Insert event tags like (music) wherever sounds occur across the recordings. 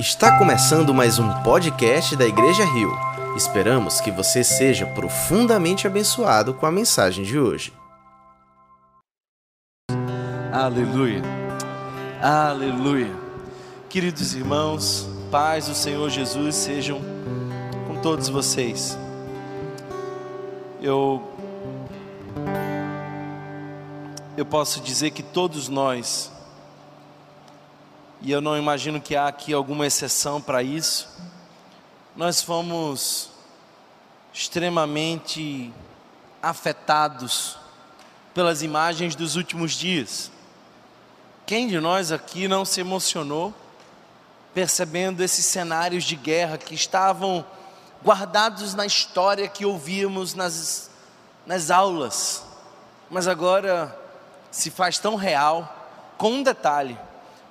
Está começando mais um podcast da Igreja Rio. Esperamos que você seja profundamente abençoado com a mensagem de hoje. Aleluia, aleluia. Queridos irmãos, paz do Senhor Jesus sejam com todos vocês. Eu eu posso dizer que todos nós e eu não imagino que há aqui alguma exceção para isso. Nós fomos extremamente afetados pelas imagens dos últimos dias. Quem de nós aqui não se emocionou percebendo esses cenários de guerra que estavam guardados na história que ouvíamos nas, nas aulas, mas agora se faz tão real, com um detalhe: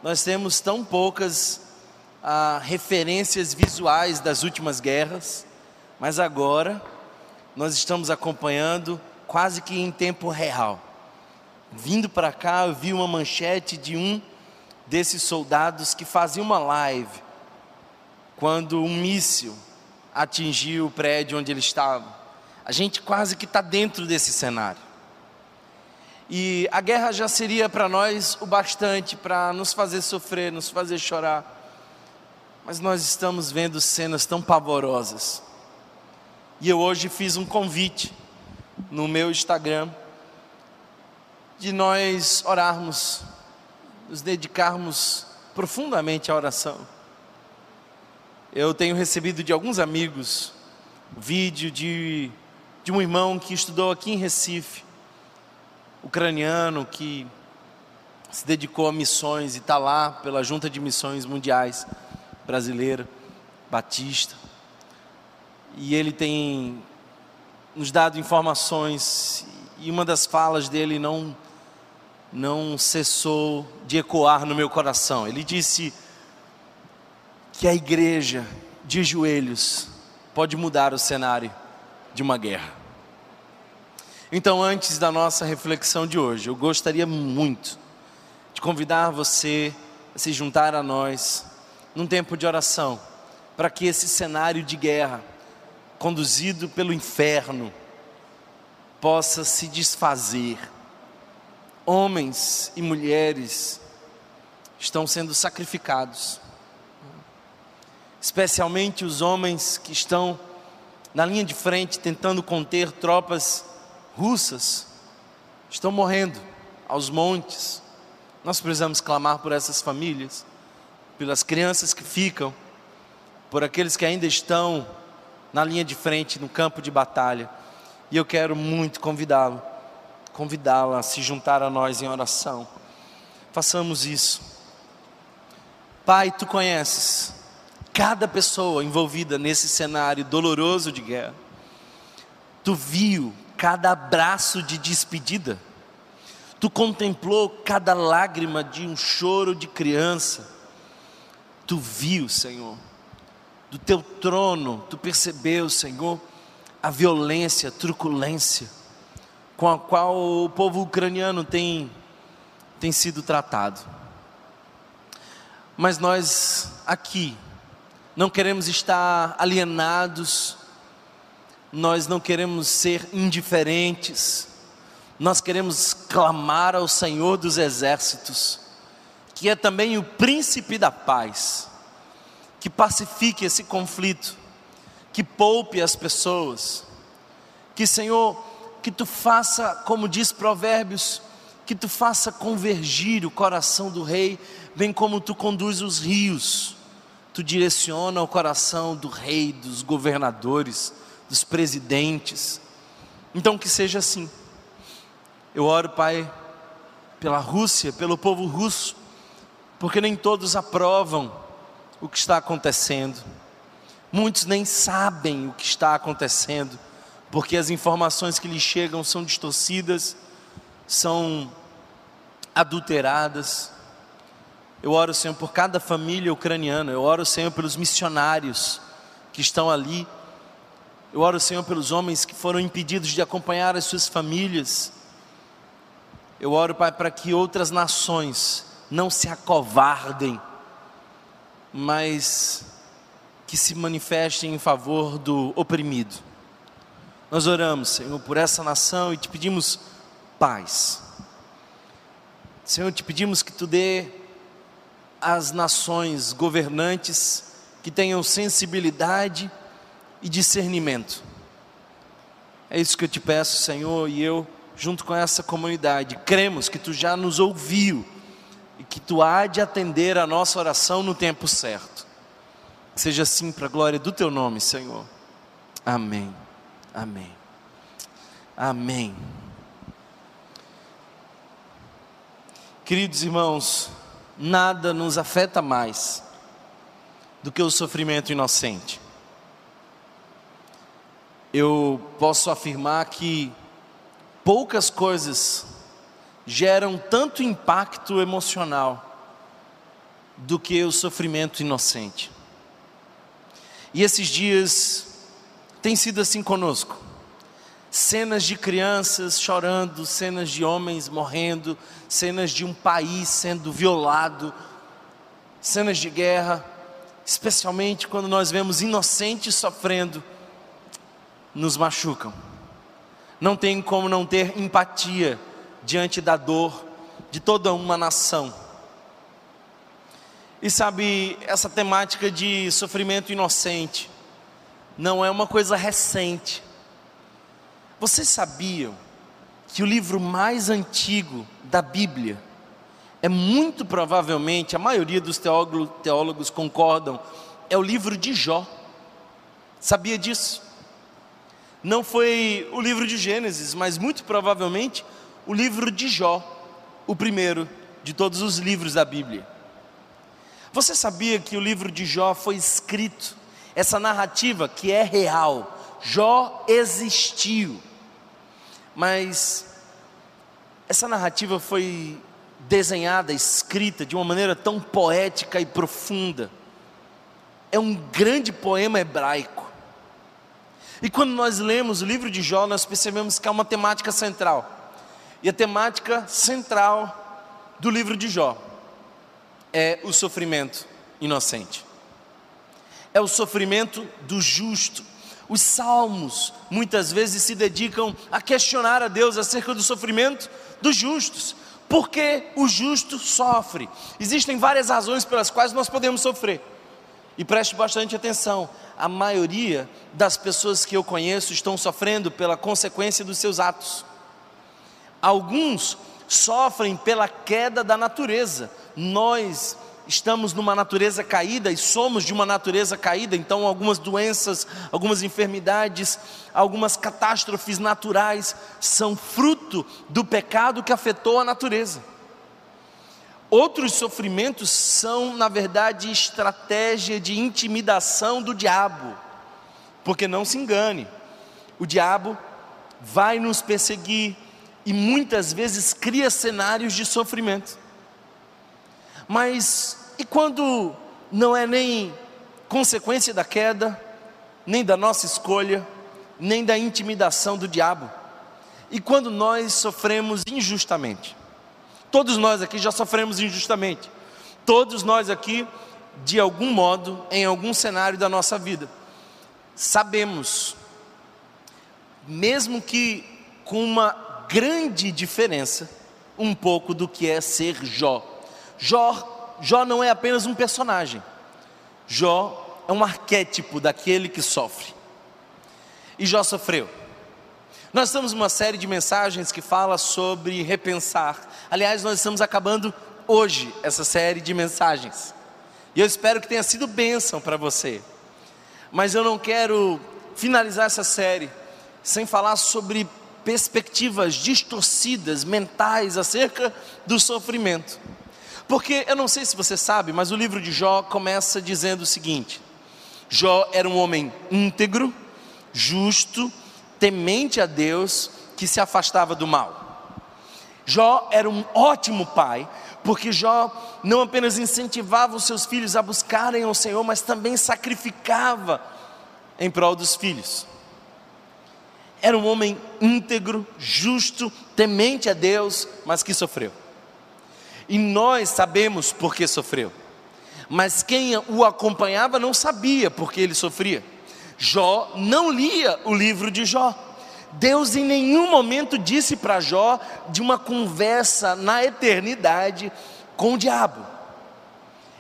nós temos tão poucas ah, referências visuais das últimas guerras, mas agora nós estamos acompanhando quase que em tempo real. Vindo para cá, eu vi uma manchete de um desses soldados que fazia uma live quando um míssil atingiu o prédio onde ele estava. A gente quase que está dentro desse cenário. E a guerra já seria para nós o bastante para nos fazer sofrer, nos fazer chorar. Mas nós estamos vendo cenas tão pavorosas. E eu hoje fiz um convite no meu Instagram de nós orarmos, nos dedicarmos profundamente à oração. Eu tenho recebido de alguns amigos vídeo de, de um irmão que estudou aqui em Recife ucraniano que se dedicou a missões e está lá pela Junta de Missões Mundiais Brasileira, Batista. E ele tem nos dado informações e uma das falas dele não não cessou de ecoar no meu coração. Ele disse que a igreja de joelhos pode mudar o cenário de uma guerra. Então, antes da nossa reflexão de hoje, eu gostaria muito de convidar você a se juntar a nós num tempo de oração, para que esse cenário de guerra, conduzido pelo inferno, possa se desfazer. Homens e mulheres estão sendo sacrificados, especialmente os homens que estão na linha de frente tentando conter tropas russas estão morrendo aos montes. Nós precisamos clamar por essas famílias, pelas crianças que ficam, por aqueles que ainda estão na linha de frente, no campo de batalha. E eu quero muito convidá-lo, convidá-la a se juntar a nós em oração. Façamos isso. Pai, tu conheces cada pessoa envolvida nesse cenário doloroso de guerra. Tu viu cada abraço de despedida, tu contemplou cada lágrima de um choro de criança, tu viu, Senhor, do teu trono, tu percebeu, Senhor, a violência, a truculência com a qual o povo ucraniano tem, tem sido tratado. Mas nós aqui não queremos estar alienados nós não queremos ser indiferentes, nós queremos clamar ao Senhor dos exércitos, que é também o príncipe da paz, que pacifique esse conflito, que poupe as pessoas, que Senhor, que tu faça, como diz Provérbios, que tu faça convergir o coração do rei, bem como tu conduz os rios, tu direciona o coração do rei, dos governadores, dos presidentes. Então que seja assim. Eu oro, Pai, pela Rússia, pelo povo russo, porque nem todos aprovam o que está acontecendo. Muitos nem sabem o que está acontecendo, porque as informações que lhes chegam são distorcidas, são adulteradas. Eu oro, Senhor, por cada família ucraniana, eu oro, Senhor, pelos missionários que estão ali eu oro, Senhor, pelos homens que foram impedidos de acompanhar as suas famílias. Eu oro, Pai, para que outras nações não se acovardem mas que se manifestem em favor do oprimido. Nós oramos, Senhor, por essa nação e te pedimos paz. Senhor, te pedimos que tu dê às nações governantes que tenham sensibilidade e discernimento. É isso que eu te peço, Senhor, e eu, junto com essa comunidade, cremos que tu já nos ouviu e que tu há de atender a nossa oração no tempo certo. seja assim para a glória do teu nome, Senhor. Amém. Amém. Amém. Queridos irmãos, nada nos afeta mais do que o sofrimento inocente. Eu posso afirmar que poucas coisas geram tanto impacto emocional do que o sofrimento inocente. E esses dias tem sido assim conosco. Cenas de crianças chorando, cenas de homens morrendo, cenas de um país sendo violado, cenas de guerra, especialmente quando nós vemos inocentes sofrendo, nos machucam. Não tem como não ter empatia diante da dor de toda uma nação. E sabe, essa temática de sofrimento inocente não é uma coisa recente. Vocês sabiam que o livro mais antigo da Bíblia é muito provavelmente, a maioria dos teólogos, teólogos concordam, é o livro de Jó. Sabia disso? Não foi o livro de Gênesis, mas muito provavelmente o livro de Jó, o primeiro de todos os livros da Bíblia. Você sabia que o livro de Jó foi escrito, essa narrativa que é real, Jó existiu, mas essa narrativa foi desenhada, escrita de uma maneira tão poética e profunda. É um grande poema hebraico. E quando nós lemos o livro de Jó, nós percebemos que há uma temática central. E a temática central do livro de Jó é o sofrimento inocente. É o sofrimento do justo. Os salmos muitas vezes se dedicam a questionar a Deus acerca do sofrimento dos justos. Por que o justo sofre? Existem várias razões pelas quais nós podemos sofrer. E preste bastante atenção: a maioria das pessoas que eu conheço estão sofrendo pela consequência dos seus atos. Alguns sofrem pela queda da natureza. Nós estamos numa natureza caída e somos de uma natureza caída, então algumas doenças, algumas enfermidades, algumas catástrofes naturais são fruto do pecado que afetou a natureza. Outros sofrimentos são, na verdade, estratégia de intimidação do diabo, porque não se engane, o diabo vai nos perseguir, e muitas vezes cria cenários de sofrimento. Mas e quando não é nem consequência da queda, nem da nossa escolha, nem da intimidação do diabo? E quando nós sofremos injustamente? Todos nós aqui já sofremos injustamente. Todos nós aqui, de algum modo, em algum cenário da nossa vida, sabemos, mesmo que com uma grande diferença um pouco do que é ser Jó. Jó, Jó não é apenas um personagem. Jó é um arquétipo daquele que sofre. E Jó sofreu. Nós estamos numa série de mensagens que fala sobre repensar. Aliás, nós estamos acabando hoje essa série de mensagens. E eu espero que tenha sido bênção para você. Mas eu não quero finalizar essa série sem falar sobre perspectivas distorcidas, mentais acerca do sofrimento. Porque eu não sei se você sabe, mas o livro de Jó começa dizendo o seguinte: Jó era um homem íntegro, justo, temente a Deus, que se afastava do mal. Jó era um ótimo pai, porque Jó não apenas incentivava os seus filhos a buscarem o Senhor, mas também sacrificava em prol dos filhos. Era um homem íntegro, justo, temente a Deus, mas que sofreu. E nós sabemos por que sofreu. mas quem o acompanhava não sabia porque ele sofria. Jó não lia o livro de Jó. Deus em nenhum momento disse para Jó de uma conversa na eternidade com o diabo.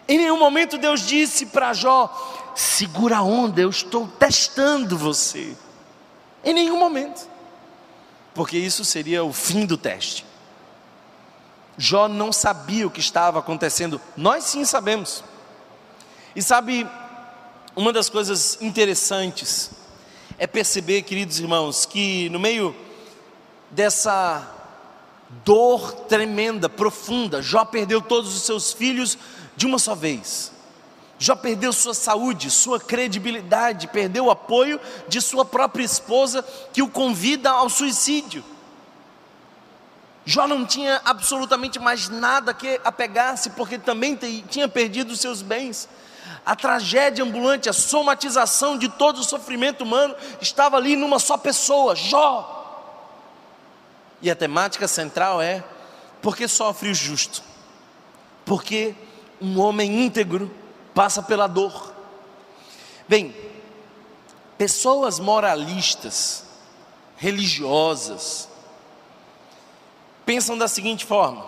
Em nenhum momento Deus disse para Jó: segura a onda, eu estou testando você. Em nenhum momento, porque isso seria o fim do teste. Jó não sabia o que estava acontecendo, nós sim sabemos. E sabe, uma das coisas interessantes é perceber, queridos irmãos, que no meio dessa dor tremenda, profunda, Jó perdeu todos os seus filhos de uma só vez. Jó perdeu sua saúde, sua credibilidade, perdeu o apoio de sua própria esposa que o convida ao suicídio. Jó não tinha absolutamente mais nada que apegar-se, porque também tinha perdido seus bens a tragédia ambulante, a somatização de todo o sofrimento humano estava ali numa só pessoa, Jó. E a temática central é: por que sofre o justo? Porque um homem íntegro passa pela dor. Bem, pessoas moralistas, religiosas, pensam da seguinte forma: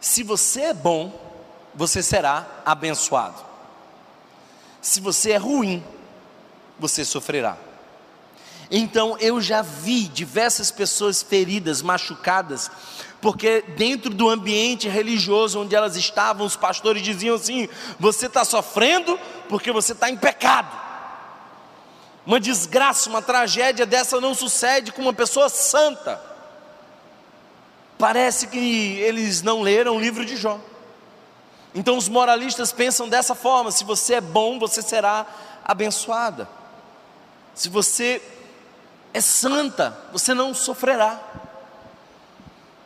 se você é bom, você será abençoado. Se você é ruim, você sofrerá. Então eu já vi diversas pessoas feridas, machucadas, porque dentro do ambiente religioso onde elas estavam, os pastores diziam assim: você está sofrendo porque você está em pecado. Uma desgraça, uma tragédia dessa não sucede com uma pessoa santa. Parece que eles não leram o livro de Jó. Então os moralistas pensam dessa forma: se você é bom, você será abençoada. Se você é santa, você não sofrerá.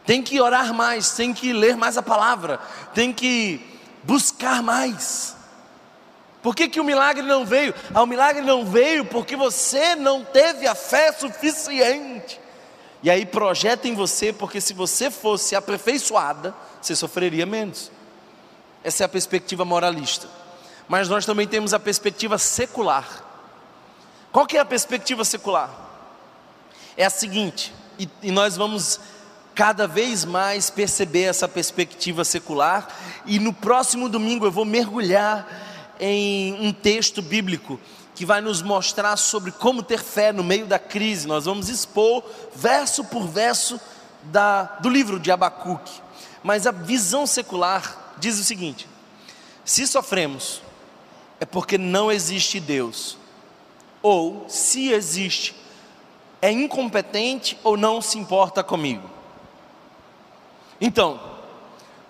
Tem que orar mais, tem que ler mais a palavra, tem que buscar mais. Por que, que o milagre não veio? Ah, o milagre não veio porque você não teve a fé suficiente. E aí projeta em você, porque se você fosse aperfeiçoada, você sofreria menos. Essa é a perspectiva moralista. Mas nós também temos a perspectiva secular. Qual que é a perspectiva secular? É a seguinte, e, e nós vamos cada vez mais perceber essa perspectiva secular, e no próximo domingo eu vou mergulhar em um texto bíblico que vai nos mostrar sobre como ter fé no meio da crise. Nós vamos expor verso por verso da, do livro de Abacuque. Mas a visão secular diz o seguinte: se sofremos, é porque não existe Deus, ou se existe, é incompetente ou não se importa comigo. Então,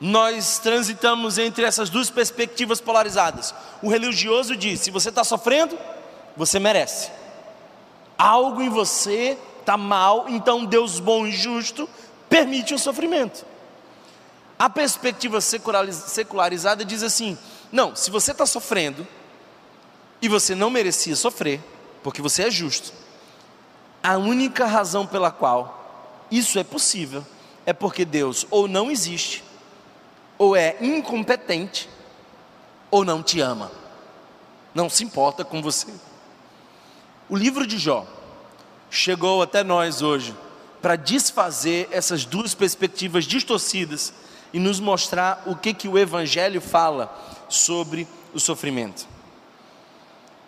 nós transitamos entre essas duas perspectivas polarizadas. O religioso diz: se você está sofrendo, você merece. Algo em você está mal, então Deus bom e justo permite o sofrimento. A perspectiva secularizada diz assim: não, se você está sofrendo e você não merecia sofrer, porque você é justo, a única razão pela qual isso é possível é porque Deus ou não existe, ou é incompetente, ou não te ama, não se importa com você. O livro de Jó chegou até nós hoje para desfazer essas duas perspectivas distorcidas e nos mostrar o que, que o Evangelho fala sobre o sofrimento.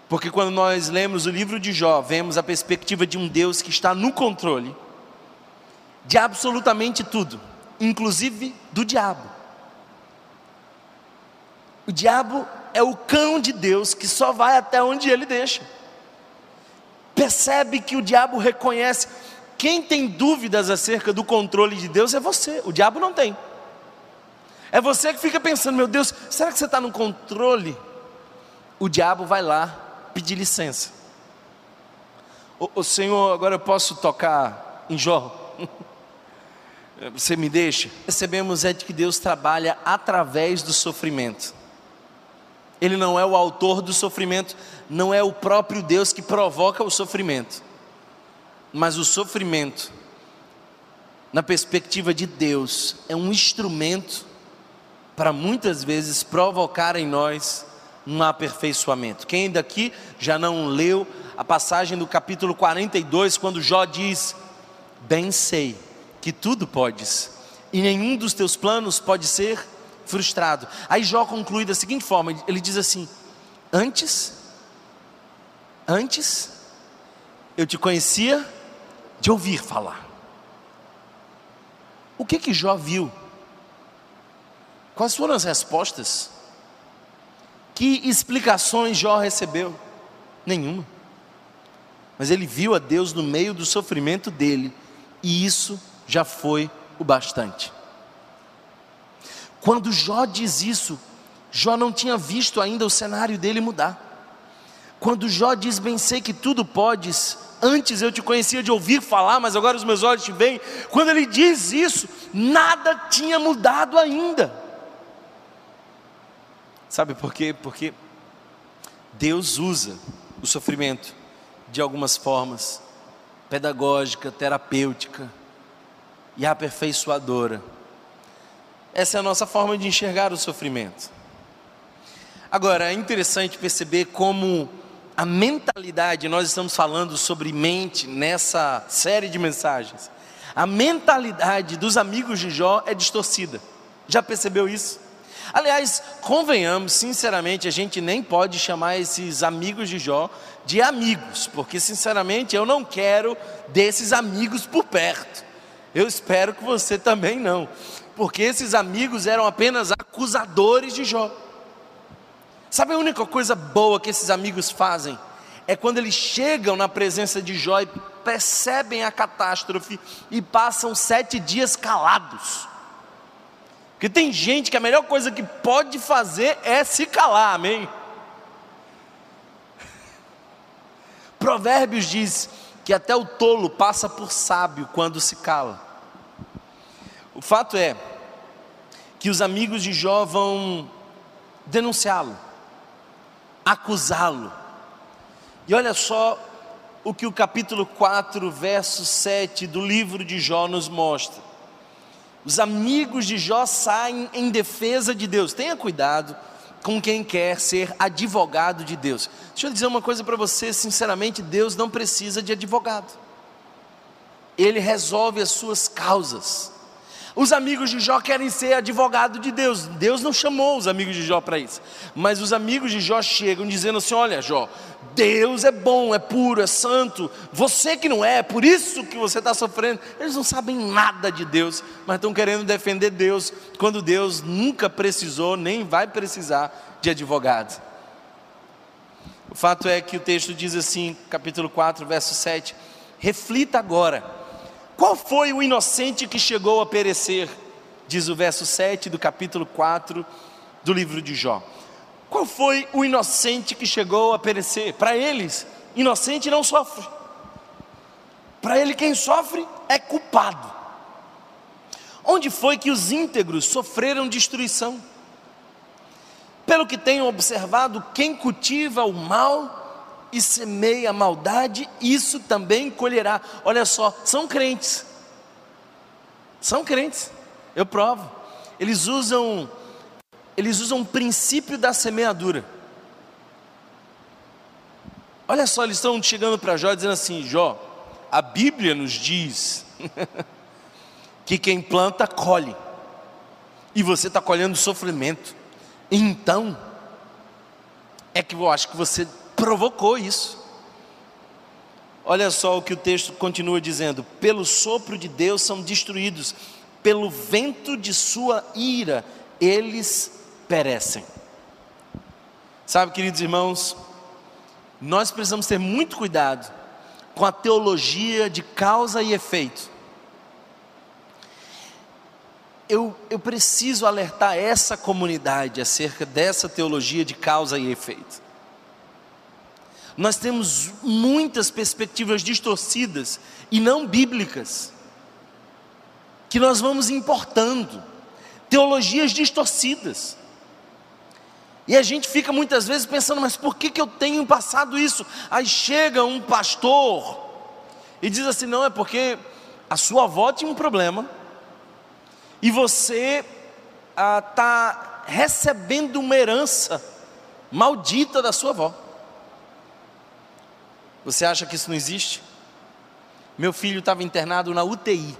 Porque quando nós lemos o livro de Jó, vemos a perspectiva de um Deus que está no controle de absolutamente tudo, inclusive do diabo. O diabo é o cão de Deus que só vai até onde ele deixa. Percebe que o diabo reconhece. Quem tem dúvidas acerca do controle de Deus é você, o diabo não tem. É você que fica pensando, meu Deus, será que você está no controle? O diabo vai lá pedir licença. O, o Senhor, agora eu posso tocar em Jó? (laughs) Você me deixa? Recebemos é de que Deus trabalha através do sofrimento. Ele não é o autor do sofrimento, não é o próprio Deus que provoca o sofrimento. Mas o sofrimento, na perspectiva de Deus, é um instrumento para muitas vezes provocar em nós um aperfeiçoamento. Quem daqui já não leu a passagem do capítulo 42, quando Jó diz: Bem sei que tudo podes, e nenhum dos teus planos pode ser frustrado. Aí Jó conclui da seguinte forma: ele diz assim: Antes, antes, eu te conhecia de ouvir falar. O que que Jó viu? Quais foram as respostas? Que explicações Jó recebeu? Nenhuma. Mas ele viu a Deus no meio do sofrimento dele, e isso já foi o bastante. Quando Jó diz isso, Jó não tinha visto ainda o cenário dele mudar. Quando Jó diz: Bem sei que tudo podes, antes eu te conhecia de ouvir falar, mas agora os meus olhos te veem. Quando ele diz isso, nada tinha mudado ainda. Sabe por quê? Porque Deus usa o sofrimento de algumas formas pedagógica, terapêutica e aperfeiçoadora. Essa é a nossa forma de enxergar o sofrimento. Agora, é interessante perceber como a mentalidade, nós estamos falando sobre mente nessa série de mensagens. A mentalidade dos amigos de Jó é distorcida. Já percebeu isso? Aliás, convenhamos, sinceramente, a gente nem pode chamar esses amigos de Jó de amigos, porque sinceramente eu não quero desses amigos por perto. Eu espero que você também não, porque esses amigos eram apenas acusadores de Jó. Sabe a única coisa boa que esses amigos fazem? É quando eles chegam na presença de Jó e percebem a catástrofe e passam sete dias calados. Porque tem gente que a melhor coisa que pode fazer é se calar, amém? (laughs) Provérbios diz que até o tolo passa por sábio quando se cala. O fato é que os amigos de Jó vão denunciá-lo, acusá-lo. E olha só o que o capítulo 4, verso 7 do livro de Jó nos mostra. Os amigos de Jó saem em defesa de Deus. Tenha cuidado com quem quer ser advogado de Deus. Deixa eu dizer uma coisa para você, sinceramente, Deus não precisa de advogado. Ele resolve as suas causas. Os amigos de Jó querem ser advogado de Deus. Deus não chamou os amigos de Jó para isso. Mas os amigos de Jó chegam dizendo assim: Olha, Jó, Deus é bom, é puro, é santo. Você que não é, por isso que você está sofrendo. Eles não sabem nada de Deus, mas estão querendo defender Deus, quando Deus nunca precisou, nem vai precisar de advogado. O fato é que o texto diz assim, capítulo 4, verso 7: Reflita agora qual foi o inocente que chegou a perecer? Diz o verso 7 do capítulo 4 do livro de Jó. Qual foi o inocente que chegou a perecer? Para eles, inocente não sofre. Para ele, quem sofre é culpado. Onde foi que os íntegros sofreram destruição? Pelo que tenho observado, quem cultiva o mal e semeia maldade, isso também colherá. Olha só, são crentes. São crentes. Eu provo. Eles usam eles usam o princípio da semeadura. Olha só, eles estão chegando para Jó dizendo assim: Jó, a Bíblia nos diz (laughs) que quem planta colhe, e você está colhendo sofrimento. Então, é que eu acho que você provocou isso. Olha só o que o texto continua dizendo: pelo sopro de Deus são destruídos, pelo vento de sua ira eles perecem. Sabe, queridos irmãos, nós precisamos ter muito cuidado com a teologia de causa e efeito. Eu, eu preciso alertar essa comunidade acerca dessa teologia de causa e efeito nós temos muitas perspectivas distorcidas e não bíblicas, que nós vamos importando, teologias distorcidas. E a gente fica muitas vezes pensando, mas por que, que eu tenho passado isso? Aí chega um pastor e diz assim: não, é porque a sua avó tinha um problema, e você está recebendo uma herança maldita da sua avó. Você acha que isso não existe? Meu filho estava internado na UTI.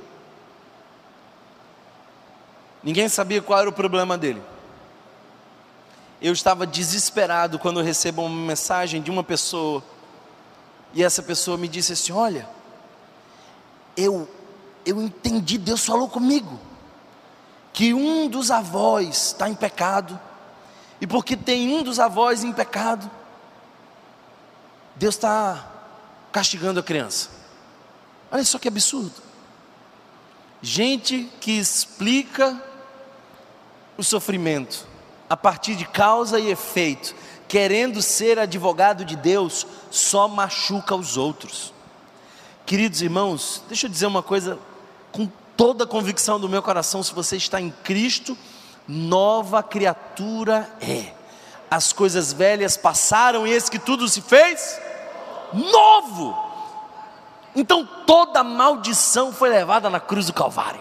Ninguém sabia qual era o problema dele. Eu estava desesperado quando eu recebo uma mensagem de uma pessoa e essa pessoa me disse assim: Olha, eu, eu entendi, Deus falou comigo, que um dos avós está em pecado, e porque tem um dos avós em pecado, Deus está castigando a criança. Olha só que absurdo. Gente que explica o sofrimento a partir de causa e efeito, querendo ser advogado de Deus, só machuca os outros. Queridos irmãos, deixa eu dizer uma coisa com toda a convicção do meu coração: se você está em Cristo, nova criatura é. As coisas velhas passaram e esse que tudo se fez novo. Então toda maldição foi levada na cruz do Calvário.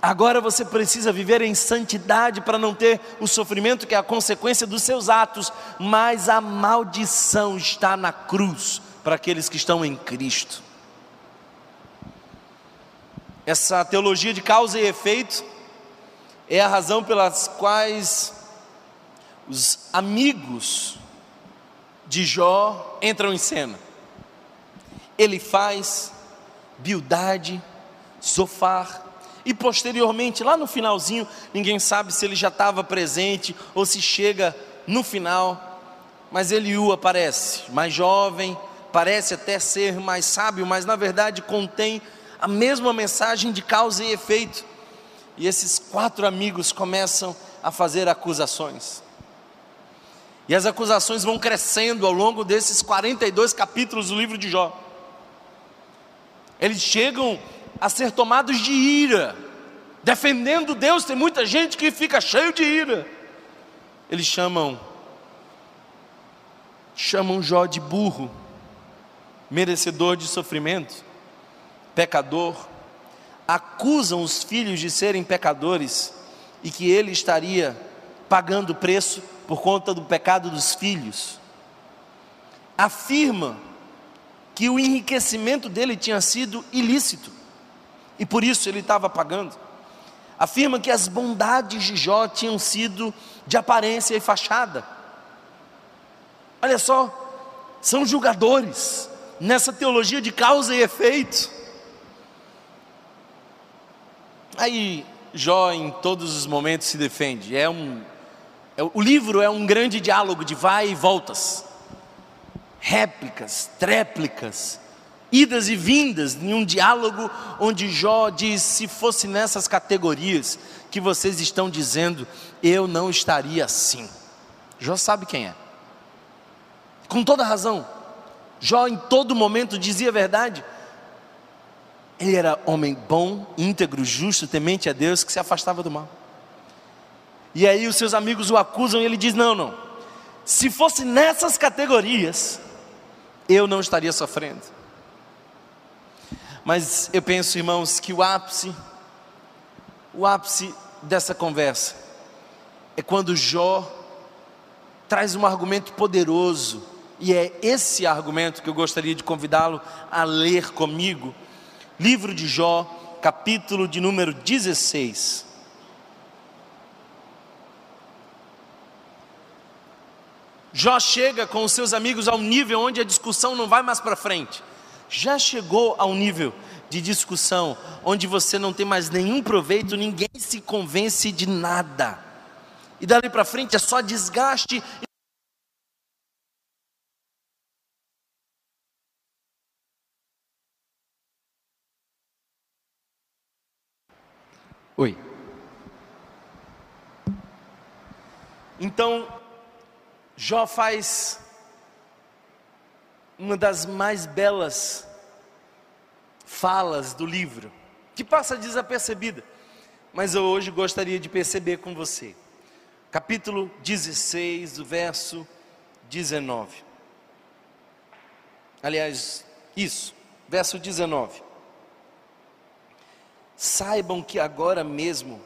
Agora você precisa viver em santidade para não ter o sofrimento que é a consequência dos seus atos, mas a maldição está na cruz para aqueles que estão em Cristo. Essa teologia de causa e efeito é a razão pelas quais os amigos de Jó entram em cena. Ele faz Bildade, Zofar, e posteriormente, lá no finalzinho, ninguém sabe se ele já estava presente ou se chega no final, mas Eliú aparece, mais jovem, parece até ser mais sábio, mas na verdade contém a mesma mensagem de causa e efeito. E esses quatro amigos começam a fazer acusações. E as acusações vão crescendo ao longo desses 42 capítulos do livro de Jó. Eles chegam a ser tomados de ira, defendendo Deus. Tem muita gente que fica cheio de ira. Eles chamam chamam Jó de burro, merecedor de sofrimento, pecador. Acusam os filhos de serem pecadores e que ele estaria pagando o preço por conta do pecado dos filhos. Afirma que o enriquecimento dele tinha sido ilícito e por isso ele estava pagando. Afirma que as bondades de Jó tinham sido de aparência e fachada. Olha só, são julgadores nessa teologia de causa e efeito. Aí Jó em todos os momentos se defende. É um, o livro é um grande diálogo de vai e voltas, réplicas, tréplicas, idas e vindas, em um diálogo onde Jó diz: se fosse nessas categorias que vocês estão dizendo, eu não estaria assim. Jó sabe quem é, com toda razão. Jó em todo momento dizia a verdade. Ele era homem bom, íntegro, justo, temente a Deus, que se afastava do mal. E aí os seus amigos o acusam e ele diz: Não, não. Se fosse nessas categorias, eu não estaria sofrendo. Mas eu penso, irmãos, que o ápice, o ápice dessa conversa é quando Jó traz um argumento poderoso, e é esse argumento que eu gostaria de convidá-lo a ler comigo. Livro de Jó, capítulo de número 16. Jó chega com os seus amigos ao nível onde a discussão não vai mais para frente já chegou a um nível de discussão onde você não tem mais nenhum proveito, ninguém se convence de nada. E dali para frente é só desgaste. Oi. Então, Jó faz uma das mais belas falas do livro, que passa desapercebida, mas eu hoje gostaria de perceber com você. Capítulo 16, do verso 19. Aliás, isso, verso 19. Saibam que agora mesmo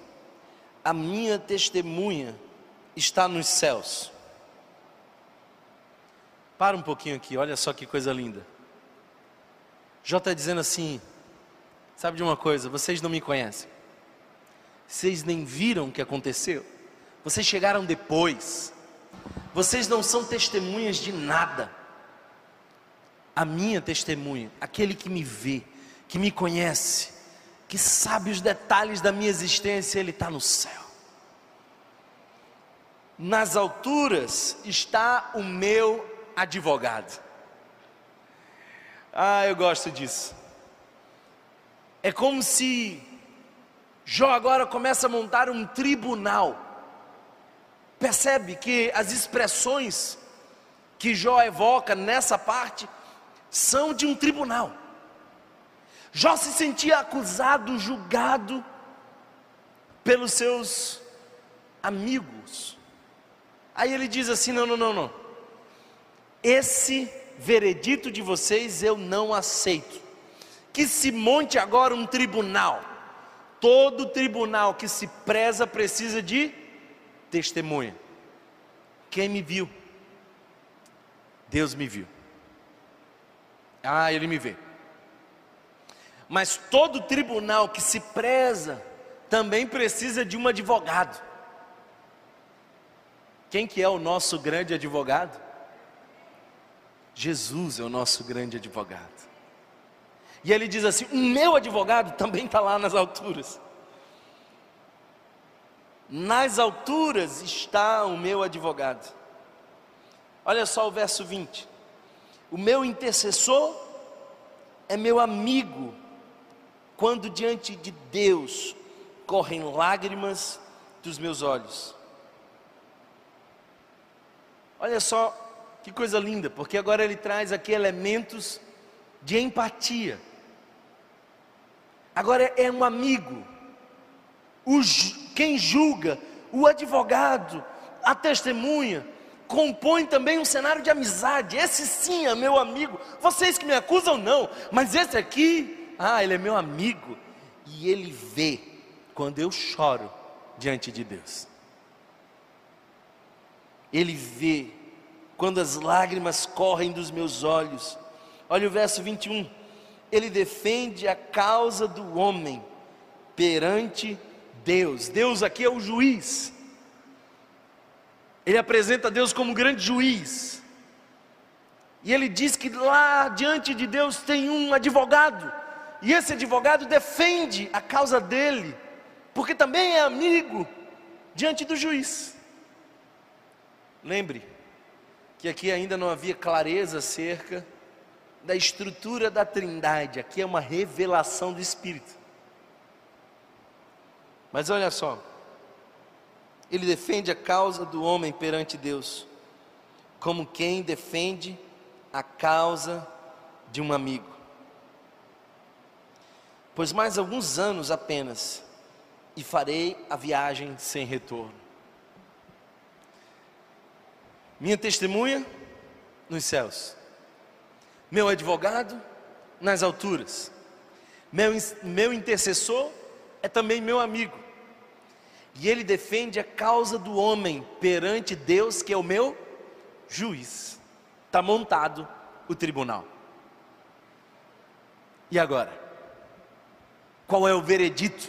a minha testemunha está nos céus. Para um pouquinho aqui, olha só que coisa linda. Jó está dizendo assim: sabe de uma coisa, vocês não me conhecem, vocês nem viram o que aconteceu, vocês chegaram depois, vocês não são testemunhas de nada. A minha testemunha, aquele que me vê, que me conhece, que sabe os detalhes da minha existência, ele está no céu. Nas alturas está o meu advogado. Ah, eu gosto disso. É como se Jó agora começa a montar um tribunal Percebe que as expressões que Jó evoca nessa parte são de um tribunal. Jó se sentia acusado, julgado pelos seus amigos. Aí ele diz assim: não, não, não, não. Esse veredito de vocês eu não aceito. Que se monte agora um tribunal. Todo tribunal que se preza precisa de testemunha. Quem me viu? Deus me viu. Ah, ele me vê. Mas todo tribunal que se preza também precisa de um advogado. Quem que é o nosso grande advogado? Jesus é o nosso grande advogado. E ele diz assim: o meu advogado também está lá nas alturas. Nas alturas está o meu advogado. Olha só o verso 20. O meu intercessor é meu amigo, quando diante de Deus correm lágrimas dos meus olhos. Olha só que coisa linda, porque agora ele traz aqui elementos de empatia. Agora é um amigo o, quem julga, o advogado, a testemunha, compõe também um cenário de amizade. Esse sim é meu amigo. Vocês que me acusam, não, mas esse aqui, ah, ele é meu amigo. E ele vê quando eu choro diante de Deus. Ele vê quando as lágrimas correm dos meus olhos. Olha o verso 21. Ele defende a causa do homem perante Deus. Deus aqui é o juiz. Ele apresenta Deus como grande juiz. E ele diz que lá diante de Deus tem um advogado. E esse advogado defende a causa dele, porque também é amigo diante do juiz. Lembre que aqui ainda não havia clareza acerca da estrutura da Trindade, aqui é uma revelação do Espírito. Mas olha só, ele defende a causa do homem perante Deus, como quem defende a causa de um amigo. Pois mais alguns anos apenas, e farei a viagem sem retorno. Minha testemunha nos céus, meu advogado nas alturas, meu, meu intercessor é também meu amigo. E ele defende a causa do homem perante Deus, que é o meu juiz. Está montado o tribunal. E agora? Qual é o veredito?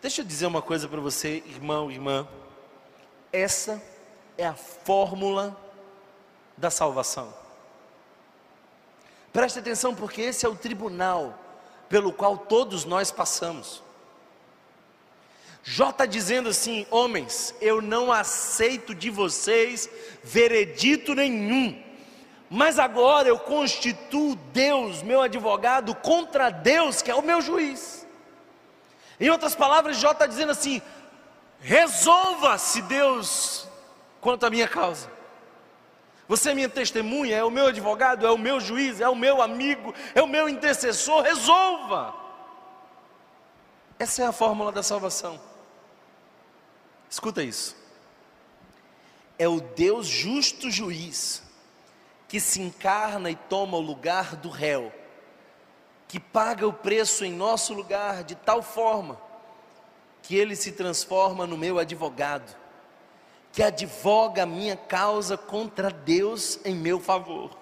Deixa eu dizer uma coisa para você, irmão, irmã. Essa é a fórmula da salvação. Preste atenção, porque esse é o tribunal pelo qual todos nós passamos. Jó está dizendo assim: homens, eu não aceito de vocês veredito nenhum, mas agora eu constituo Deus, meu advogado, contra Deus, que é o meu juiz. Em outras palavras, Jó está dizendo assim: resolva-se Deus quanto à minha causa. Você é minha testemunha, é o meu advogado, é o meu juiz, é o meu amigo, é o meu intercessor. Resolva. Essa é a fórmula da salvação. Escuta isso. É o Deus justo juiz que se encarna e toma o lugar do réu, que paga o preço em nosso lugar de tal forma que ele se transforma no meu advogado, que advoga a minha causa contra Deus em meu favor.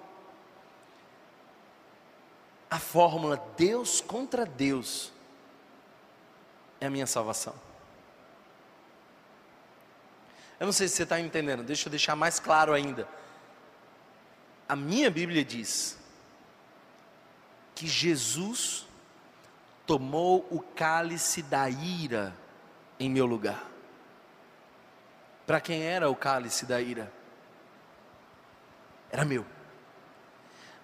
A fórmula Deus contra Deus é a minha salvação. Eu não sei se você está entendendo, deixa eu deixar mais claro ainda. A minha Bíblia diz que Jesus tomou o cálice da ira em meu lugar. Para quem era o cálice da ira? Era meu.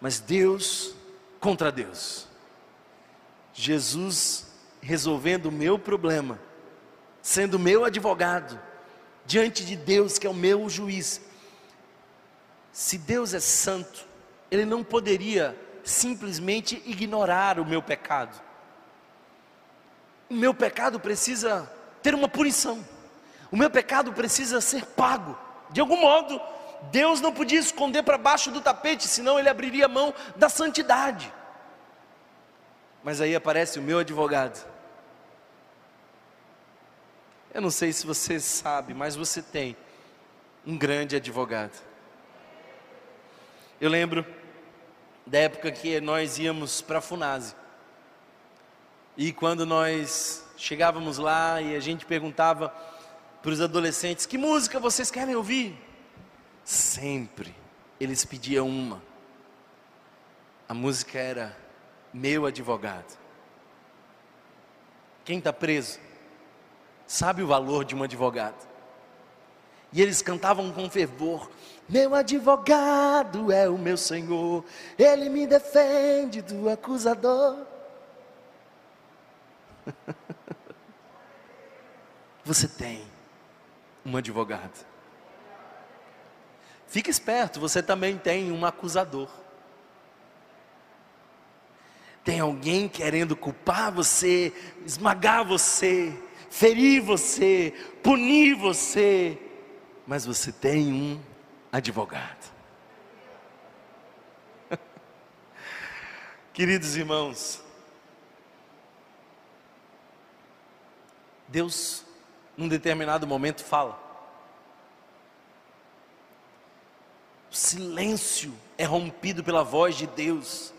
Mas Deus contra Deus. Jesus resolvendo o meu problema, sendo meu advogado, diante de Deus, que é o meu juiz. Se Deus é santo, Ele não poderia simplesmente ignorar o meu pecado. O meu pecado precisa ter uma punição. O meu pecado precisa ser pago. De algum modo, Deus não podia esconder para baixo do tapete, senão ele abriria mão da santidade. Mas aí aparece o meu advogado. Eu não sei se você sabe, mas você tem um grande advogado. Eu lembro da época que nós íamos para a Funase. E quando nós chegávamos lá e a gente perguntava para os adolescentes: que música vocês querem ouvir? Sempre eles pediam uma. A música era Meu Advogado. Quem está preso sabe o valor de um advogado. E eles cantavam com fervor: Meu advogado é o meu Senhor, ele me defende do acusador. (laughs) Você tem um advogado. Fique esperto, você também tem um acusador. Tem alguém querendo culpar você, esmagar você, ferir você, punir você, mas você tem um advogado. (laughs) Queridos irmãos, Deus, num determinado momento, fala. O silêncio é rompido pela voz de Deus.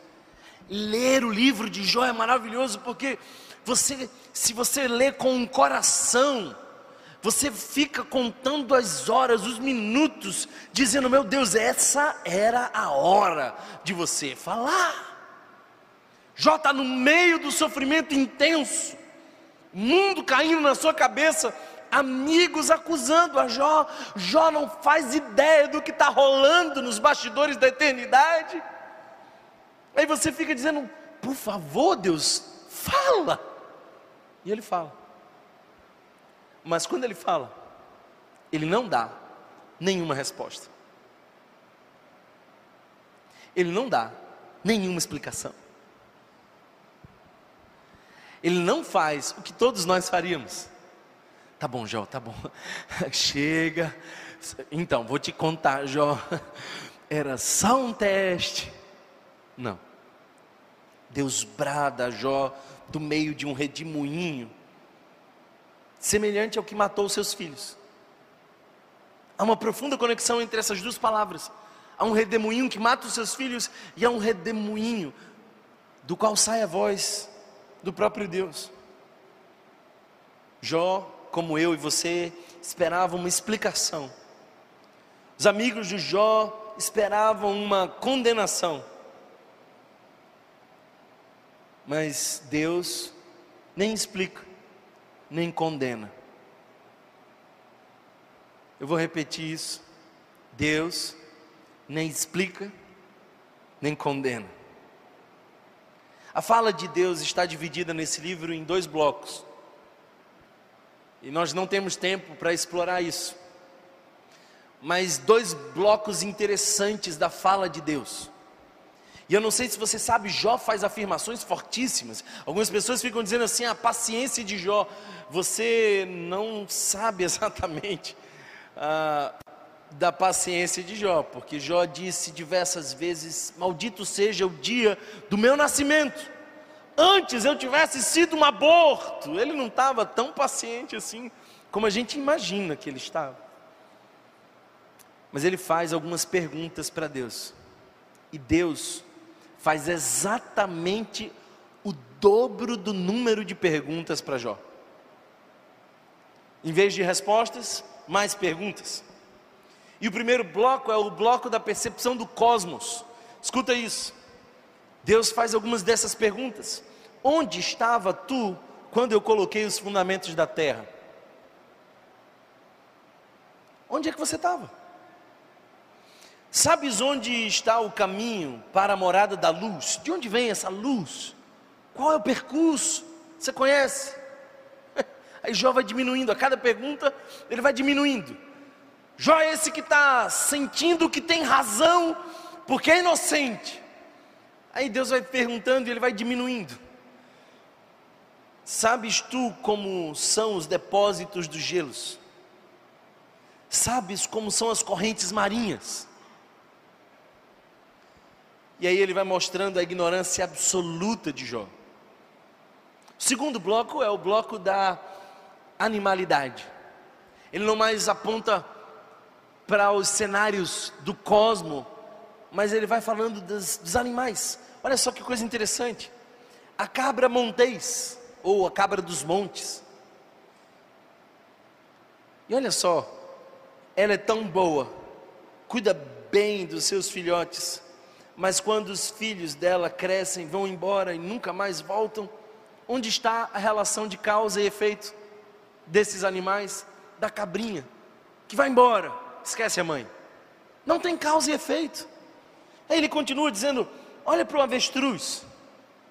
Ler o livro de Jó é maravilhoso porque você, se você lê com um coração, você fica contando as horas, os minutos, dizendo: Meu Deus, essa era a hora de você falar. Jó está no meio do sofrimento intenso, mundo caindo na sua cabeça, amigos acusando a Jó. Jó não faz ideia do que está rolando nos bastidores da eternidade. Aí você fica dizendo: por favor, Deus, fala. E ele fala. Mas quando ele fala, ele não dá nenhuma resposta. Ele não dá nenhuma explicação ele não faz o que todos nós faríamos. Tá bom, Jó, tá bom. (laughs) Chega. Então, vou te contar, Jó. Era só um teste. Não. Deus brada Jó do meio de um redemoinho, semelhante ao que matou seus filhos. Há uma profunda conexão entre essas duas palavras. Há um redemoinho que mata os seus filhos e há um redemoinho do qual sai a voz do próprio Deus. Jó, como eu e você, esperavam uma explicação. Os amigos de Jó esperavam uma condenação. Mas Deus nem explica, nem condena. Eu vou repetir isso. Deus nem explica, nem condena. A fala de Deus está dividida nesse livro em dois blocos. E nós não temos tempo para explorar isso. Mas dois blocos interessantes da fala de Deus. E eu não sei se você sabe, Jó faz afirmações fortíssimas. Algumas pessoas ficam dizendo assim: a paciência de Jó. Você não sabe (laughs) exatamente ah, da paciência de Jó, porque Jó disse diversas vezes: Maldito seja o dia do meu nascimento, antes eu tivesse sido um aborto. Ele não estava tão paciente assim como a gente imagina que ele estava. Mas ele faz algumas perguntas para Deus. E Deus faz exatamente o dobro do número de perguntas para Jó. Em vez de respostas, mais perguntas. E o primeiro bloco é o bloco da percepção do cosmos. Escuta isso. Deus faz algumas dessas perguntas. Onde estava tu quando eu coloquei os fundamentos da terra? Onde é que você estava? Sabes onde está o caminho para a morada da luz? De onde vem essa luz? Qual é o percurso? Você conhece? (laughs) Aí Jó vai diminuindo, a cada pergunta ele vai diminuindo. Jó é esse que está sentindo que tem razão, porque é inocente. Aí Deus vai perguntando e ele vai diminuindo. Sabes tu como são os depósitos dos gelos? Sabes como são as correntes marinhas? E aí ele vai mostrando a ignorância absoluta de Jó. O segundo bloco é o bloco da animalidade. Ele não mais aponta para os cenários do cosmo, mas ele vai falando dos, dos animais. Olha só que coisa interessante. A cabra montês ou a cabra dos montes. E olha só, ela é tão boa, cuida bem dos seus filhotes, mas quando os filhos dela crescem, vão embora e nunca mais voltam, onde está a relação de causa e efeito desses animais? Da cabrinha, que vai embora, esquece a mãe. Não tem causa e efeito. Aí ele continua dizendo: olha para o avestruz,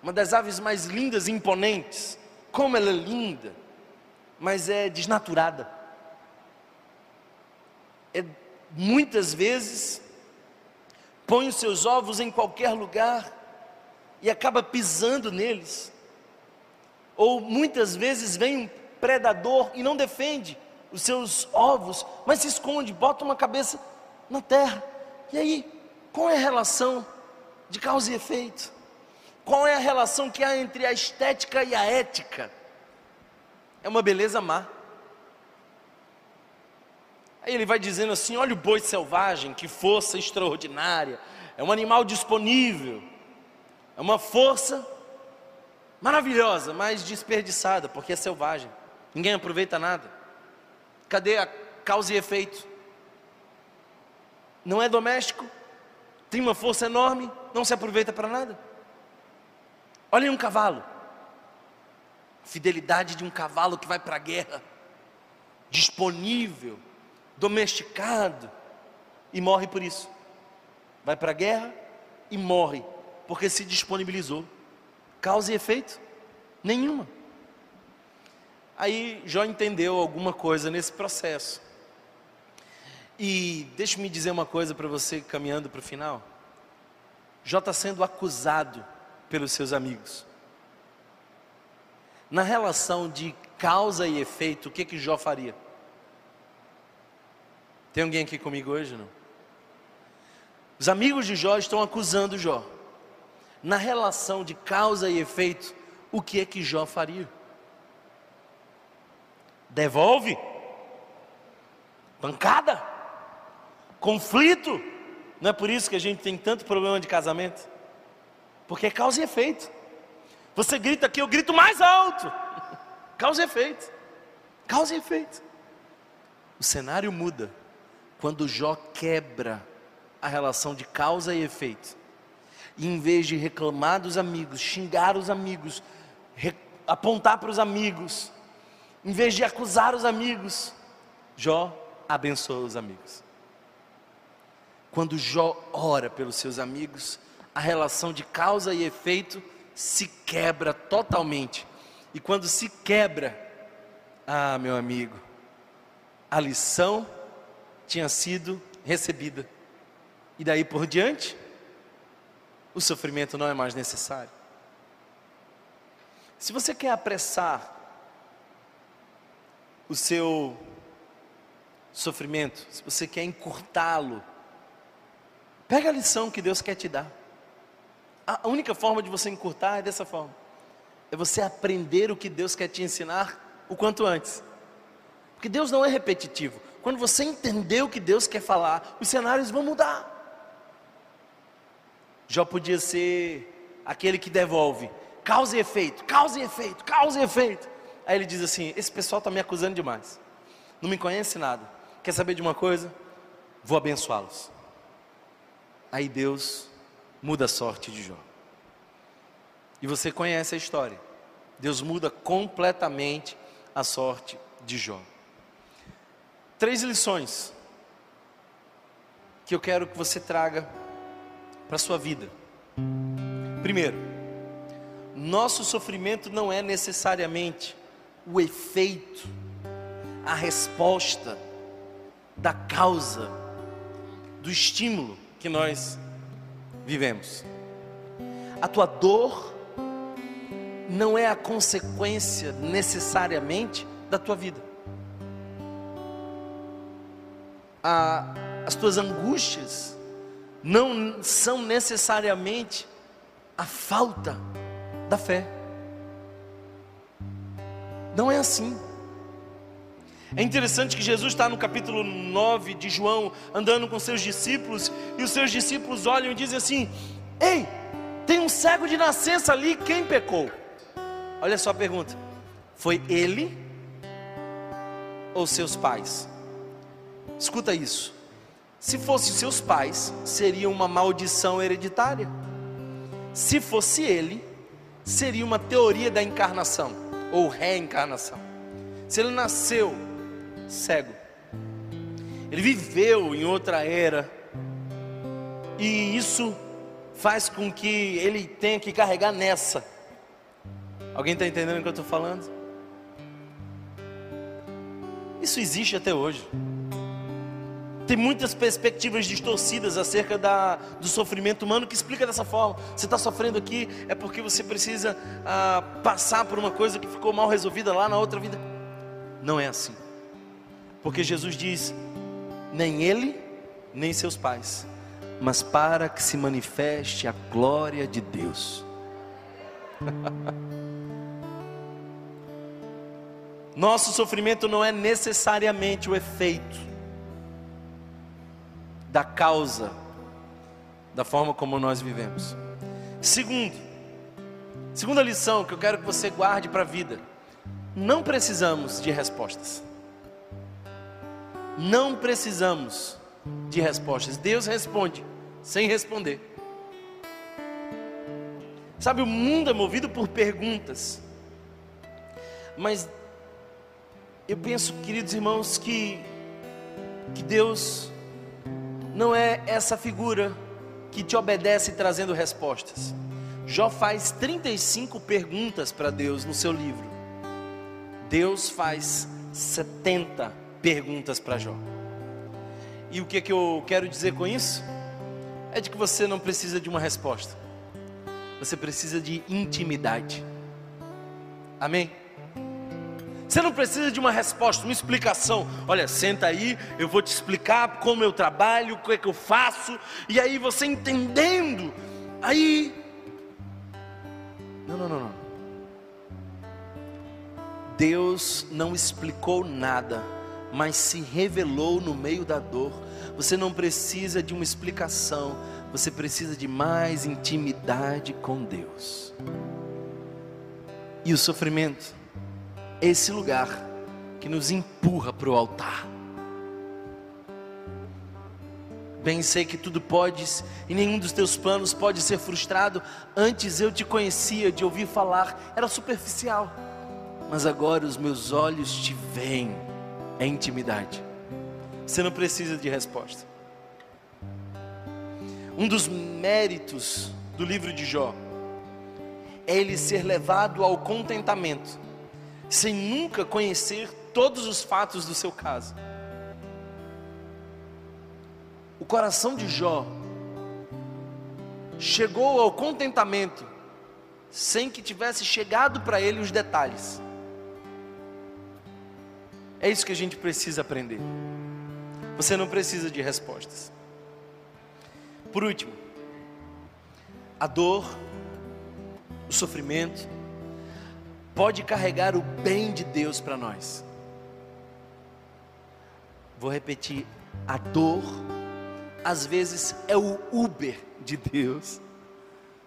uma das aves mais lindas e imponentes, como ela é linda, mas é desnaturada. É, muitas vezes põe os seus ovos em qualquer lugar e acaba pisando neles. Ou muitas vezes vem um predador e não defende os seus ovos, mas se esconde, bota uma cabeça na terra. E aí, qual é a relação de causa e efeito? Qual é a relação que há entre a estética e a ética? É uma beleza má. Aí ele vai dizendo assim: olha o boi selvagem, que força extraordinária, é um animal disponível, é uma força maravilhosa, mas desperdiçada, porque é selvagem, ninguém aproveita nada. Cadê a causa e efeito? Não é doméstico, tem uma força enorme, não se aproveita para nada. Olhem um cavalo. Fidelidade de um cavalo que vai para a guerra, disponível, domesticado, e morre por isso. Vai para a guerra e morre, porque se disponibilizou. Causa e efeito? Nenhuma. Aí Jó entendeu alguma coisa nesse processo. E deixe-me dizer uma coisa para você, caminhando para o final. Jó está sendo acusado pelos seus amigos. Na relação de causa e efeito, o que que Jó faria? Tem alguém aqui comigo hoje não? Os amigos de Jó estão acusando Jó. Na relação de causa e efeito, o que é que Jó faria? Devolve? Pancada? Conflito? Não é por isso que a gente tem tanto problema de casamento? Porque é causa e efeito. Você grita aqui, eu grito mais alto. Causa e efeito. Causa e efeito. O cenário muda quando Jó quebra a relação de causa e efeito. E em vez de reclamar dos amigos, xingar os amigos, apontar para os amigos, em vez de acusar os amigos, Jó abençoa os amigos. Quando Jó ora pelos seus amigos, a relação de causa e efeito se quebra totalmente. E quando se quebra, ah, meu amigo, a lição tinha sido recebida. E daí por diante, o sofrimento não é mais necessário. Se você quer apressar o seu sofrimento, se você quer encurtá-lo, pega a lição que Deus quer te dar. A única forma de você encurtar é dessa forma. é você aprender o que Deus quer te ensinar o quanto antes. Porque Deus não é repetitivo. Quando você entender o que Deus quer falar, os cenários vão mudar. Jó podia ser aquele que devolve, causa e efeito, causa e efeito, causa e efeito. Aí ele diz assim: Esse pessoal está me acusando demais, não me conhece nada. Quer saber de uma coisa? Vou abençoá-los. Aí Deus muda a sorte de Jó. E você conhece a história. Deus muda completamente a sorte de Jó. Três lições que eu quero que você traga para a sua vida. Primeiro, nosso sofrimento não é necessariamente o efeito, a resposta da causa, do estímulo que nós vivemos. A tua dor não é a consequência necessariamente da tua vida. A, as tuas angústias não são necessariamente a falta da fé. Não é assim. É interessante que Jesus está no capítulo 9 de João, andando com seus discípulos, e os seus discípulos olham e dizem assim: Ei, tem um cego de nascença ali, quem pecou? Olha só a pergunta: Foi ele ou seus pais? Escuta isso. Se fosse seus pais, seria uma maldição hereditária. Se fosse ele, seria uma teoria da encarnação ou reencarnação. Se ele nasceu cego, ele viveu em outra era, e isso faz com que ele tenha que carregar nessa. Alguém está entendendo o que eu estou falando? Isso existe até hoje. Tem muitas perspectivas distorcidas acerca da, do sofrimento humano que explica dessa forma. Você está sofrendo aqui é porque você precisa ah, passar por uma coisa que ficou mal resolvida lá na outra vida. Não é assim. Porque Jesus diz: nem ele, nem seus pais, mas para que se manifeste a glória de Deus. (laughs) Nosso sofrimento não é necessariamente o efeito da causa da forma como nós vivemos. Segundo, segunda lição que eu quero que você guarde para a vida: não precisamos de respostas. Não precisamos de respostas. Deus responde sem responder. Sabe, o mundo é movido por perguntas. Mas eu penso, queridos irmãos, que, que Deus não é essa figura que te obedece trazendo respostas. Jó faz 35 perguntas para Deus no seu livro. Deus faz 70 perguntas para Jó. E o que, é que eu quero dizer com isso? É de que você não precisa de uma resposta, você precisa de intimidade. Amém? Você não precisa de uma resposta, uma explicação. Olha, senta aí, eu vou te explicar como eu trabalho, o que é que eu faço, e aí você entendendo, aí. Não, não, não, não. Deus não explicou nada, mas se revelou no meio da dor. Você não precisa de uma explicação, você precisa de mais intimidade com Deus. E o sofrimento esse lugar que nos empurra para o altar. Bem sei que tudo podes e nenhum dos teus planos pode ser frustrado. Antes eu te conhecia de ouvir falar, era superficial. Mas agora os meus olhos te veem, é intimidade. Você não precisa de resposta. Um dos méritos do livro de Jó é ele ser levado ao contentamento sem nunca conhecer todos os fatos do seu caso. O coração de Jó chegou ao contentamento sem que tivesse chegado para ele os detalhes. É isso que a gente precisa aprender. Você não precisa de respostas. Por último, a dor, o sofrimento, pode carregar o bem de Deus para nós. Vou repetir: a dor, às vezes, é o Uber de Deus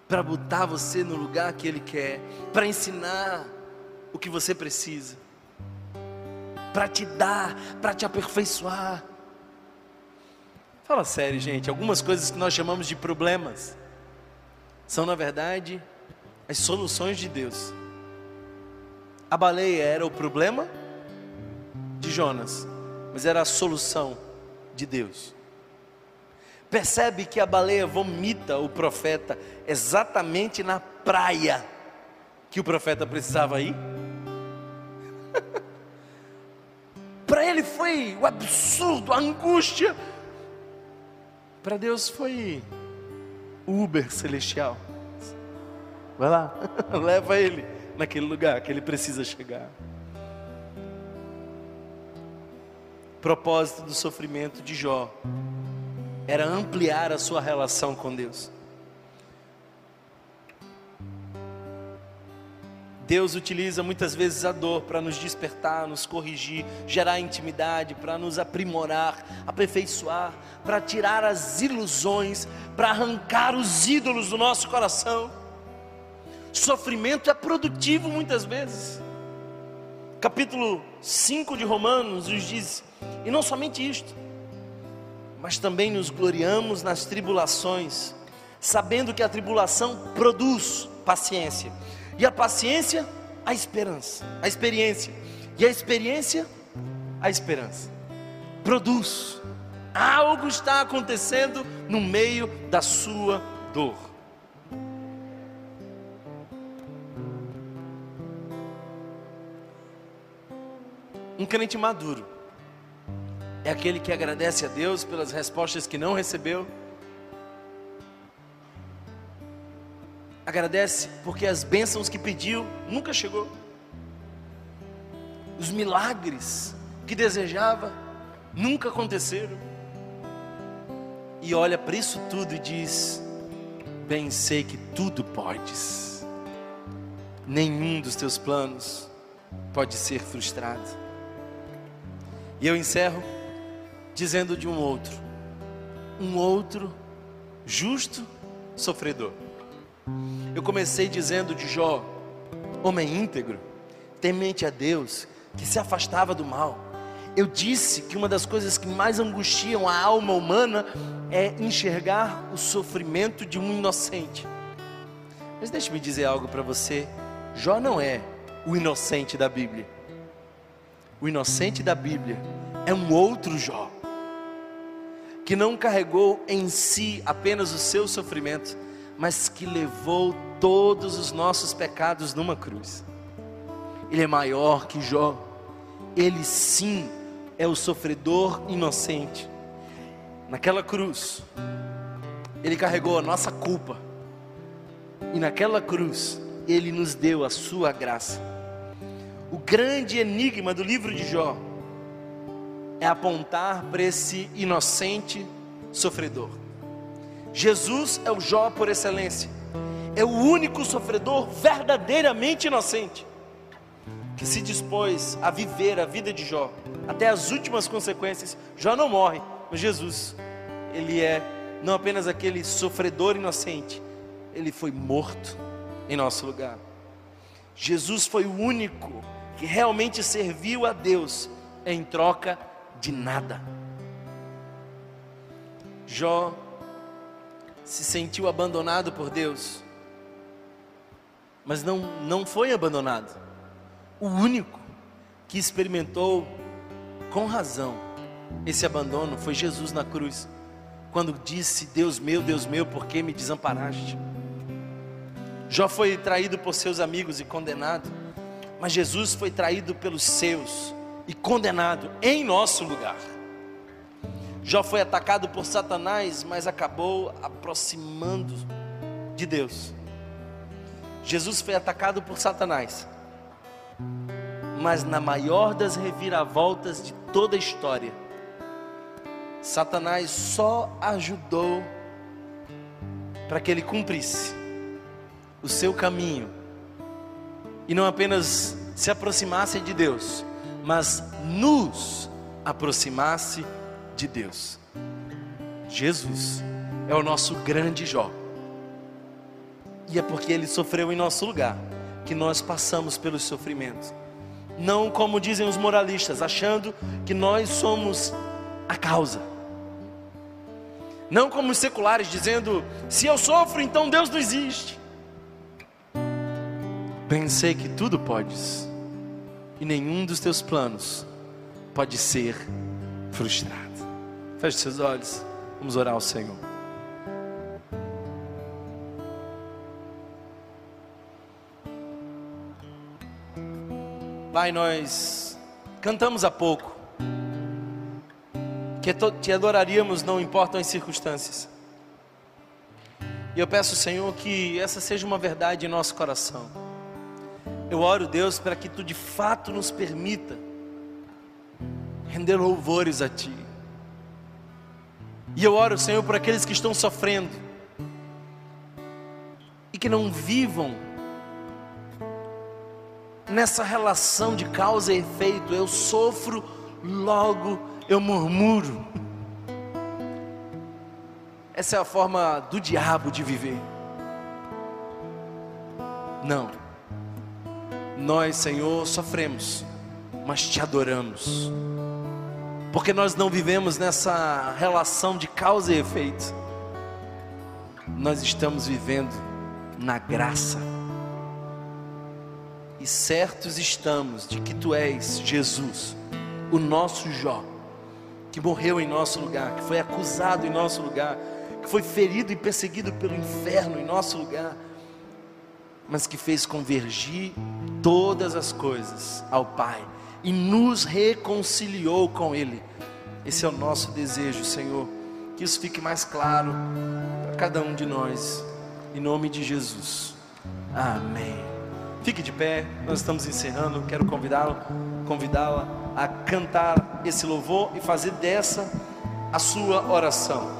para botar você no lugar que Ele quer, para ensinar o que você precisa, para te dar, para te aperfeiçoar. Fala sério, gente. Algumas coisas que nós chamamos de problemas são, na verdade, as soluções de Deus. A baleia era o problema de Jonas, mas era a solução de Deus. Percebe que a baleia vomita o profeta exatamente na praia que o profeta precisava ir? (laughs) Para ele foi o absurdo, a angústia. Para Deus foi o Uber celestial. Vai lá, (laughs) leva ele naquele lugar que ele precisa chegar. Propósito do sofrimento de Jó era ampliar a sua relação com Deus. Deus utiliza muitas vezes a dor para nos despertar, nos corrigir, gerar intimidade, para nos aprimorar, aperfeiçoar, para tirar as ilusões, para arrancar os ídolos do nosso coração. Sofrimento é produtivo muitas vezes. Capítulo 5 de Romanos nos diz: e não somente isto, mas também nos gloriamos nas tribulações, sabendo que a tribulação produz paciência e a paciência, a esperança, a experiência. E a experiência, a esperança. Produz. Algo está acontecendo no meio da sua dor. Um crente maduro é aquele que agradece a Deus pelas respostas que não recebeu Agradece porque as bênçãos que pediu nunca chegou. Os milagres que desejava nunca aconteceram. E olha para isso tudo e diz: Bem sei que tudo podes. Nenhum dos teus planos pode ser frustrado. E eu encerro dizendo de um outro, um outro justo sofredor. Eu comecei dizendo de Jó, homem íntegro, temente a Deus, que se afastava do mal. Eu disse que uma das coisas que mais angustiam a alma humana é enxergar o sofrimento de um inocente. Mas deixe-me dizer algo para você: Jó não é o inocente da Bíblia. O inocente da Bíblia é um outro Jó, que não carregou em si apenas o seu sofrimento, mas que levou todos os nossos pecados numa cruz. Ele é maior que Jó. Ele sim é o sofredor inocente. Naquela cruz, ele carregou a nossa culpa. E naquela cruz, ele nos deu a sua graça. O grande enigma do livro de Jó é apontar para esse inocente sofredor. Jesus é o Jó por excelência, é o único sofredor verdadeiramente inocente, que se dispôs a viver a vida de Jó, até as últimas consequências. Jó não morre, mas Jesus, ele é não apenas aquele sofredor inocente, ele foi morto em nosso lugar. Jesus foi o único que realmente serviu a Deus em troca de nada. Jó se sentiu abandonado por Deus, mas não, não foi abandonado. O único que experimentou com razão esse abandono foi Jesus na cruz, quando disse: Deus meu, Deus meu, por que me desamparaste? Jó foi traído por seus amigos e condenado, mas Jesus foi traído pelos seus e condenado em nosso lugar. Jó foi atacado por Satanás, mas acabou aproximando de Deus. Jesus foi atacado por Satanás, mas na maior das reviravoltas de toda a história, Satanás só ajudou para que ele cumprisse o seu caminho e não apenas se aproximasse de Deus, mas nos aproximasse de Deus. Jesus é o nosso grande Jó. E é porque ele sofreu em nosso lugar que nós passamos pelos sofrimentos. Não como dizem os moralistas, achando que nós somos a causa. Não como os seculares dizendo: se eu sofro, então Deus não existe. Bem sei que tudo podes, e nenhum dos teus planos pode ser frustrado. Feche seus olhos, vamos orar ao Senhor. Pai, nós cantamos há pouco que te adoraríamos, não importam as circunstâncias. E eu peço, Senhor, que essa seja uma verdade em nosso coração. Eu oro, Deus, para que tu de fato nos permita render louvores a Ti. E eu oro, Senhor, por aqueles que estão sofrendo e que não vivam nessa relação de causa e efeito. Eu sofro, logo eu murmuro. Essa é a forma do diabo de viver. Não. Nós, Senhor, sofremos, mas te adoramos. Porque nós não vivemos nessa relação de causa e efeito. Nós estamos vivendo na graça. E certos estamos de que tu és Jesus, o nosso Jó que morreu em nosso lugar, que foi acusado em nosso lugar, que foi ferido e perseguido pelo inferno em nosso lugar, mas que fez convergir todas as coisas ao Pai e nos reconciliou com Ele. Esse é o nosso desejo, Senhor. Que isso fique mais claro para cada um de nós, em nome de Jesus. Amém. Fique de pé, nós estamos encerrando. Quero convidá-lo, convidá-la a cantar esse louvor e fazer dessa a sua oração.